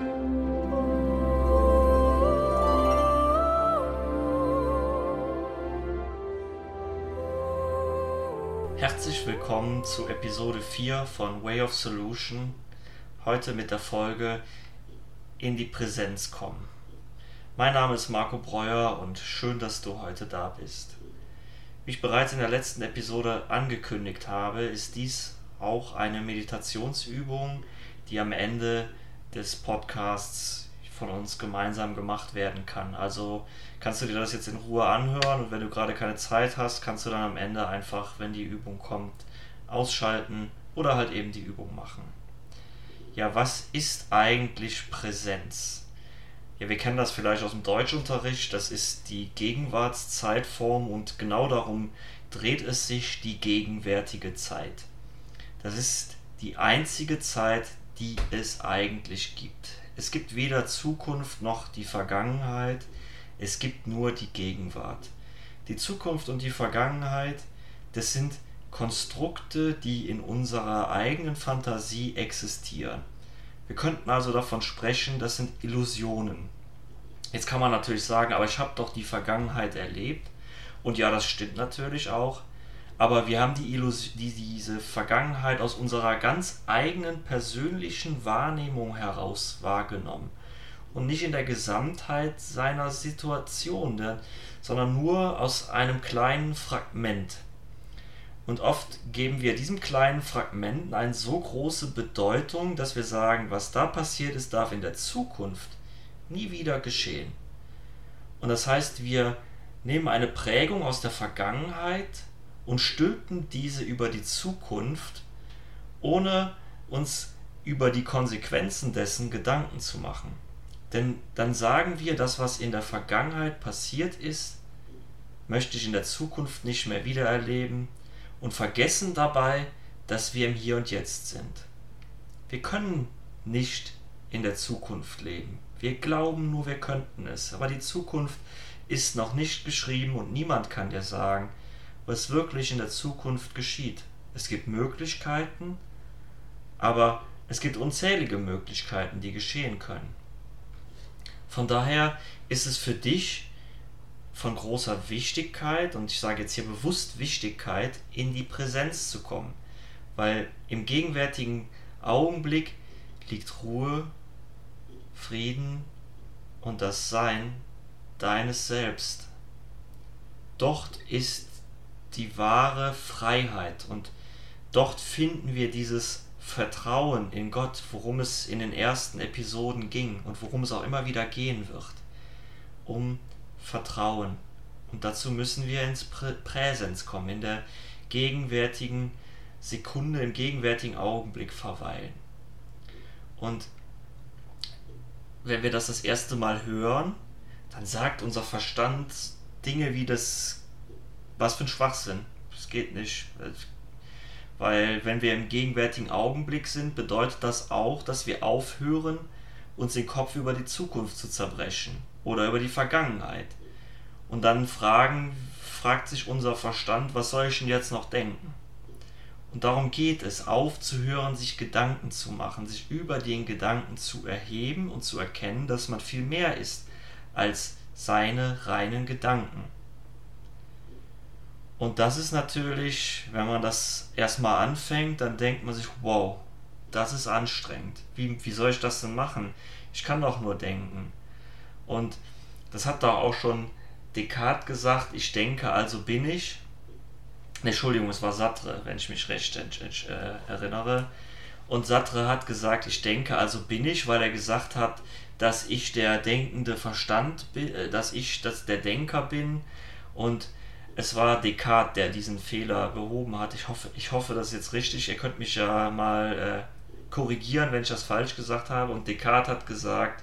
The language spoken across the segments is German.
Herzlich willkommen zu Episode 4 von Way of Solution. Heute mit der Folge In die Präsenz kommen. Mein Name ist Marco Breuer und schön, dass du heute da bist. Wie ich bereits in der letzten Episode angekündigt habe, ist dies auch eine Meditationsübung, die am Ende des Podcasts von uns gemeinsam gemacht werden kann. Also kannst du dir das jetzt in Ruhe anhören und wenn du gerade keine Zeit hast, kannst du dann am Ende einfach, wenn die Übung kommt, ausschalten oder halt eben die Übung machen. Ja, was ist eigentlich Präsenz? Ja, wir kennen das vielleicht aus dem Deutschunterricht, das ist die Gegenwartszeitform und genau darum dreht es sich die gegenwärtige Zeit. Das ist die einzige Zeit, die es eigentlich gibt. Es gibt weder Zukunft noch die Vergangenheit, es gibt nur die Gegenwart. Die Zukunft und die Vergangenheit, das sind Konstrukte, die in unserer eigenen Fantasie existieren. Wir könnten also davon sprechen, das sind Illusionen. Jetzt kann man natürlich sagen, aber ich habe doch die Vergangenheit erlebt. Und ja, das stimmt natürlich auch. Aber wir haben die Illus die, diese Vergangenheit aus unserer ganz eigenen persönlichen Wahrnehmung heraus wahrgenommen. Und nicht in der Gesamtheit seiner Situation, sondern nur aus einem kleinen Fragment. Und oft geben wir diesem kleinen Fragment eine so große Bedeutung, dass wir sagen, was da passiert ist, darf in der Zukunft nie wieder geschehen. Und das heißt, wir nehmen eine Prägung aus der Vergangenheit und stülpen diese über die Zukunft, ohne uns über die Konsequenzen dessen Gedanken zu machen. Denn dann sagen wir, das, was in der Vergangenheit passiert ist, möchte ich in der Zukunft nicht mehr wiedererleben und vergessen dabei, dass wir im Hier und Jetzt sind. Wir können nicht in der Zukunft leben. Wir glauben nur, wir könnten es. Aber die Zukunft ist noch nicht geschrieben und niemand kann dir sagen, was wirklich in der Zukunft geschieht. Es gibt Möglichkeiten, aber es gibt unzählige Möglichkeiten, die geschehen können. Von daher ist es für dich von großer Wichtigkeit, und ich sage jetzt hier bewusst Wichtigkeit, in die Präsenz zu kommen. Weil im gegenwärtigen Augenblick liegt Ruhe, Frieden und das Sein deines Selbst. Dort ist die wahre Freiheit und dort finden wir dieses Vertrauen in Gott, worum es in den ersten Episoden ging und worum es auch immer wieder gehen wird. Um Vertrauen. Und dazu müssen wir ins Prä Präsens kommen, in der gegenwärtigen Sekunde, im gegenwärtigen Augenblick verweilen. Und wenn wir das das erste Mal hören, dann sagt unser Verstand Dinge wie das, was für ein Schwachsinn. Das geht nicht. Weil wenn wir im gegenwärtigen Augenblick sind, bedeutet das auch, dass wir aufhören, uns den Kopf über die Zukunft zu zerbrechen oder über die Vergangenheit. Und dann fragen, fragt sich unser Verstand, was soll ich denn jetzt noch denken? Und darum geht es, aufzuhören, sich Gedanken zu machen, sich über den Gedanken zu erheben und zu erkennen, dass man viel mehr ist als seine reinen Gedanken. Und das ist natürlich, wenn man das erstmal anfängt, dann denkt man sich, wow, das ist anstrengend. Wie, wie soll ich das denn machen? Ich kann doch nur denken. Und das hat doch auch schon Descartes gesagt, ich denke, also bin ich. Entschuldigung, es war Sartre, wenn ich mich recht äh, erinnere. Und Sartre hat gesagt, ich denke, also bin ich, weil er gesagt hat, dass ich der denkende Verstand bin, äh, dass ich dass der Denker bin. Und es war Descartes, der diesen Fehler behoben hat. Ich hoffe, ich hoffe, das ist jetzt richtig. Ihr könnt mich ja mal äh, korrigieren, wenn ich das falsch gesagt habe. Und Descartes hat gesagt,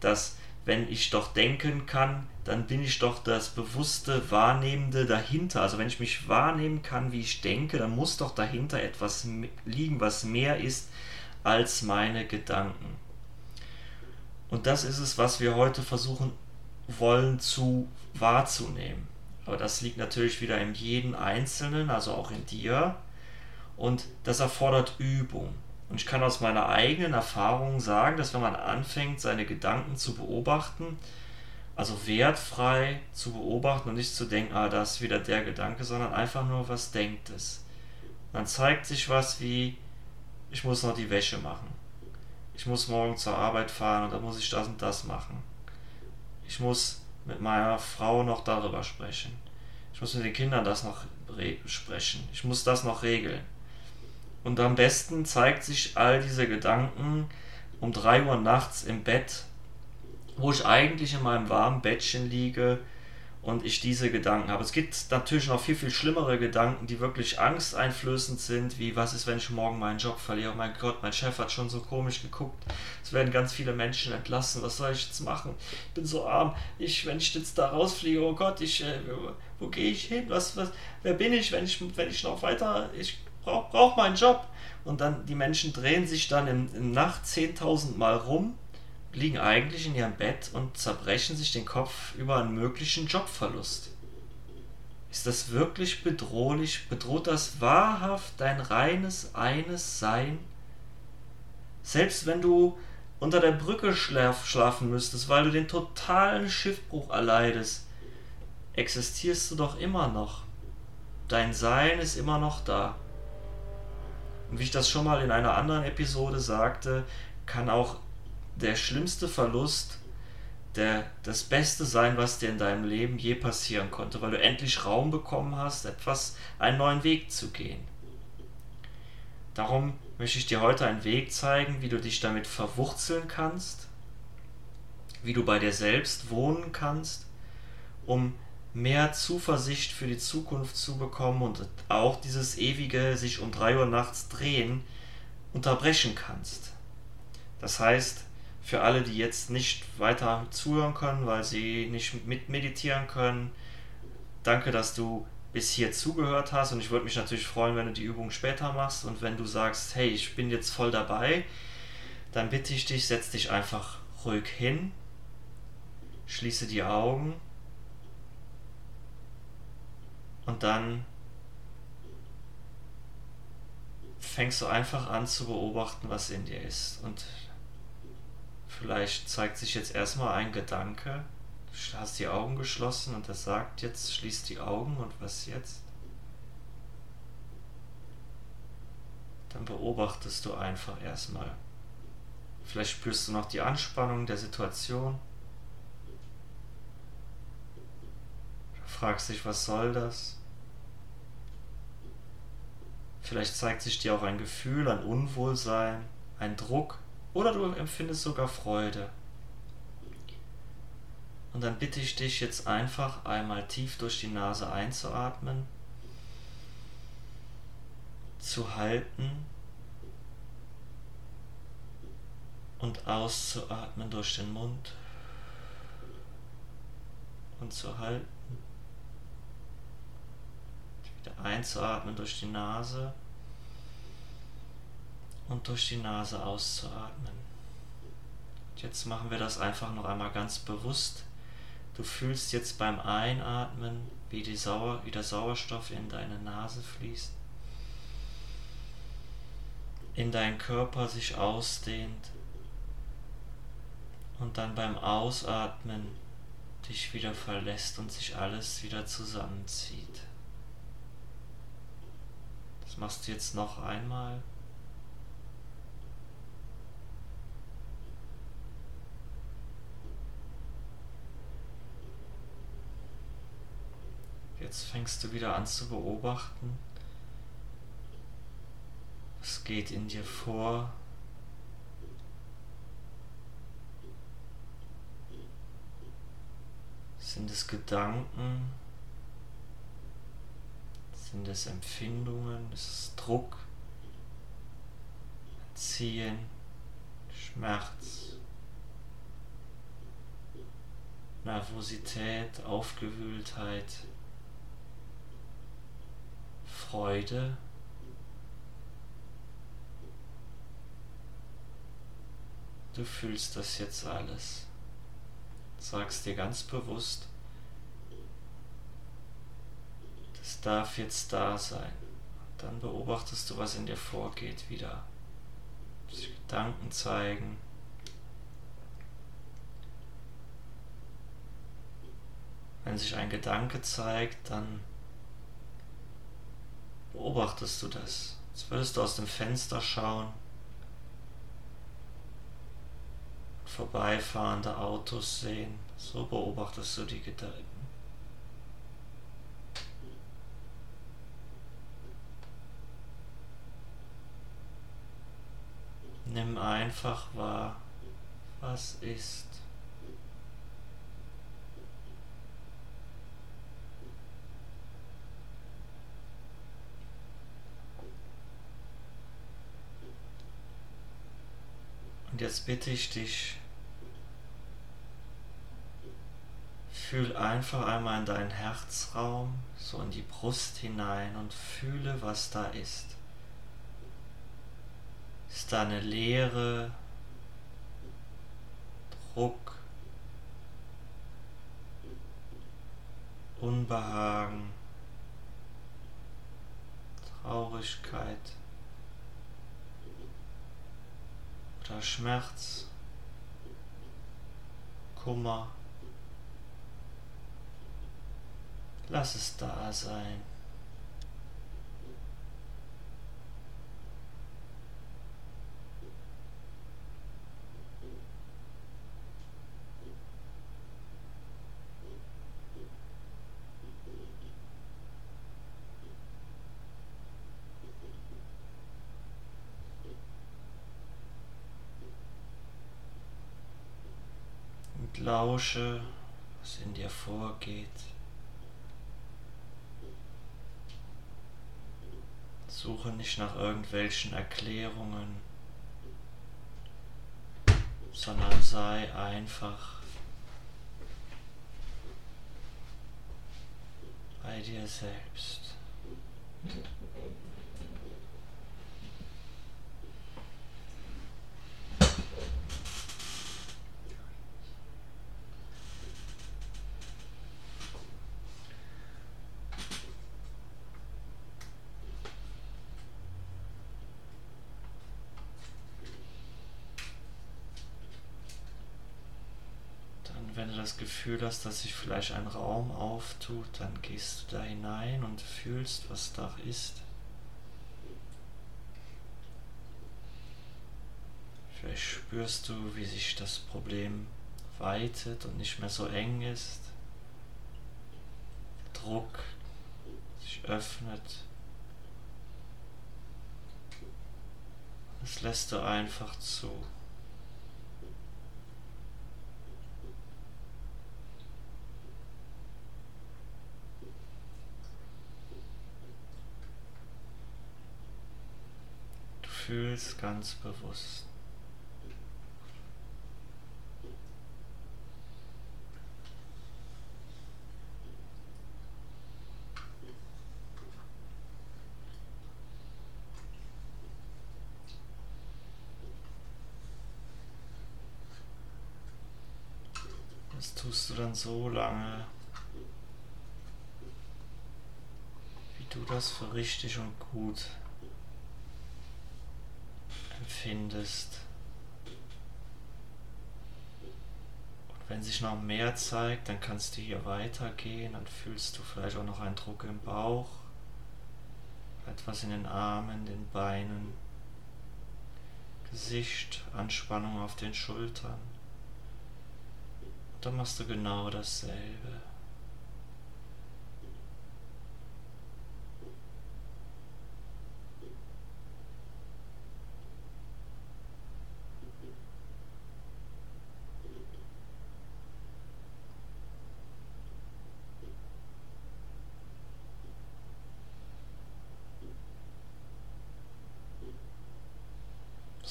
dass wenn ich doch denken kann, dann bin ich doch das bewusste Wahrnehmende dahinter. Also wenn ich mich wahrnehmen kann, wie ich denke, dann muss doch dahinter etwas liegen, was mehr ist als meine Gedanken. Und das ist es, was wir heute versuchen wollen zu wahrzunehmen. Aber das liegt natürlich wieder in jedem Einzelnen, also auch in dir. Und das erfordert Übung. Und ich kann aus meiner eigenen Erfahrung sagen, dass wenn man anfängt, seine Gedanken zu beobachten, also wertfrei zu beobachten und nicht zu denken, ah, da ist wieder der Gedanke, sondern einfach nur, was denkt es. Dann zeigt sich was wie, ich muss noch die Wäsche machen. Ich muss morgen zur Arbeit fahren und da muss ich das und das machen. Ich muss mit meiner Frau noch darüber sprechen. Ich muss mit den Kindern das noch sprechen. Ich muss das noch regeln. Und am besten zeigt sich all diese Gedanken um 3 Uhr nachts im Bett, wo ich eigentlich in meinem warmen Bettchen liege und ich diese Gedanken habe. Es gibt natürlich noch viel, viel schlimmere Gedanken, die wirklich angsteinflößend sind, wie was ist, wenn ich morgen meinen Job verliere? Oh mein Gott, mein Chef hat schon so komisch geguckt. Es werden ganz viele Menschen entlassen. Was soll ich jetzt machen? Ich bin so arm. Ich, wenn ich jetzt da rausfliege, oh Gott, ich, äh, wo, gehe ich hin? Was, was, wer bin ich, wenn ich, wenn ich noch weiter, ich brauche brauch meinen Job. Und dann, die Menschen drehen sich dann in, in Nacht 10.000 Mal rum liegen eigentlich in ihrem Bett und zerbrechen sich den Kopf über einen möglichen Jobverlust. Ist das wirklich bedrohlich? Bedroht das wahrhaft dein reines eines Sein? Selbst wenn du unter der Brücke schlaf, schlafen müsstest, weil du den totalen Schiffbruch erleidest, existierst du doch immer noch. Dein Sein ist immer noch da. Und wie ich das schon mal in einer anderen Episode sagte, kann auch der schlimmste Verlust der, das Beste sein, was dir in deinem Leben je passieren konnte, weil du endlich Raum bekommen hast, etwas, einen neuen Weg zu gehen. Darum möchte ich dir heute einen Weg zeigen, wie du dich damit verwurzeln kannst, wie du bei dir selbst wohnen kannst, um mehr Zuversicht für die Zukunft zu bekommen und auch dieses ewige sich um drei Uhr nachts drehen unterbrechen kannst. Das heißt, für alle, die jetzt nicht weiter zuhören können, weil sie nicht mit meditieren können, danke, dass du bis hier zugehört hast. Und ich würde mich natürlich freuen, wenn du die Übung später machst. Und wenn du sagst, hey, ich bin jetzt voll dabei, dann bitte ich dich, setz dich einfach ruhig hin, schließe die Augen und dann fängst du einfach an zu beobachten, was in dir ist. Und Vielleicht zeigt sich jetzt erstmal ein Gedanke. Du hast die Augen geschlossen und er sagt jetzt, schließ die Augen und was jetzt? Dann beobachtest du einfach erstmal. Vielleicht spürst du noch die Anspannung der Situation. Du fragst dich, was soll das? Vielleicht zeigt sich dir auch ein Gefühl, ein Unwohlsein, ein Druck. Oder du empfindest sogar Freude. Und dann bitte ich dich jetzt einfach einmal tief durch die Nase einzuatmen, zu halten und auszuatmen durch den Mund und zu halten. Wieder einzuatmen durch die Nase und durch die Nase auszuatmen. Jetzt machen wir das einfach noch einmal ganz bewusst. Du fühlst jetzt beim Einatmen, wie, Sauer, wie der Sauerstoff in deine Nase fließt, in deinen Körper sich ausdehnt und dann beim Ausatmen dich wieder verlässt und sich alles wieder zusammenzieht. Das machst du jetzt noch einmal. Jetzt fängst du wieder an zu beobachten. Was geht in dir vor? Sind es Gedanken? Sind es Empfindungen? Ist es Druck? Ziehen? Schmerz? Nervosität? Aufgewühltheit? Freude, du fühlst das jetzt alles. Sagst dir ganz bewusst, das darf jetzt da sein. Dann beobachtest du, was in dir vorgeht, wieder sich Gedanken zeigen. Wenn sich ein Gedanke zeigt, dann beobachtest du das. Jetzt würdest du aus dem Fenster schauen, vorbeifahrende Autos sehen. So beobachtest du die Gedanken. Nimm einfach wahr, was ist. Jetzt bitte ich dich, fühl einfach einmal in deinen Herzraum, so in die Brust hinein und fühle, was da ist. Ist da eine Leere, Druck, Unbehagen, Traurigkeit oder Schmerz, Kummer. Lass es da sein. und lausche, was in dir vorgeht. Suche nicht nach irgendwelchen Erklärungen, sondern sei einfach bei dir selbst. Wenn du das Gefühl hast, dass sich vielleicht ein Raum auftut, dann gehst du da hinein und fühlst, was da ist. Vielleicht spürst du, wie sich das Problem weitet und nicht mehr so eng ist. Druck sich öffnet. Das lässt du einfach zu. Fühlst ganz bewusst. Das tust du dann so lange, wie du das für richtig und gut empfindest. Und wenn sich noch mehr zeigt, dann kannst du hier weitergehen, dann fühlst du vielleicht auch noch einen Druck im Bauch, etwas in den Armen, den Beinen, Gesicht, Anspannung auf den Schultern. Und dann machst du genau dasselbe.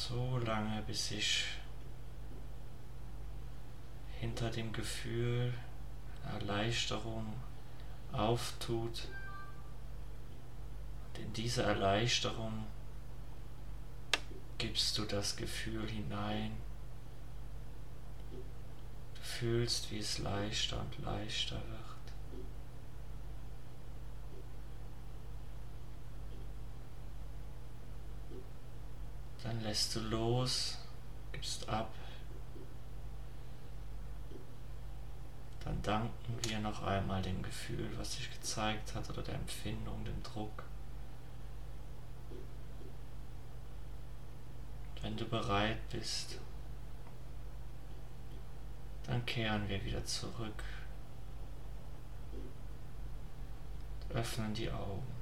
So lange, bis sich hinter dem Gefühl Erleichterung auftut. Und in diese Erleichterung gibst du das Gefühl hinein. Du fühlst, wie es leichter und leichter wird. Lässt du los, gibst ab. Dann danken wir noch einmal dem Gefühl, was sich gezeigt hat oder der Empfindung, dem Druck. Wenn du bereit bist, dann kehren wir wieder zurück, öffnen die Augen.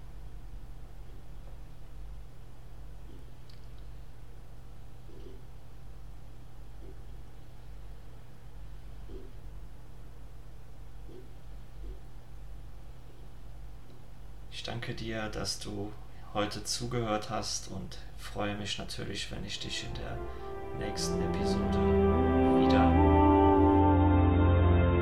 Ich danke dir, dass du heute zugehört hast und freue mich natürlich, wenn ich dich in der nächsten Episode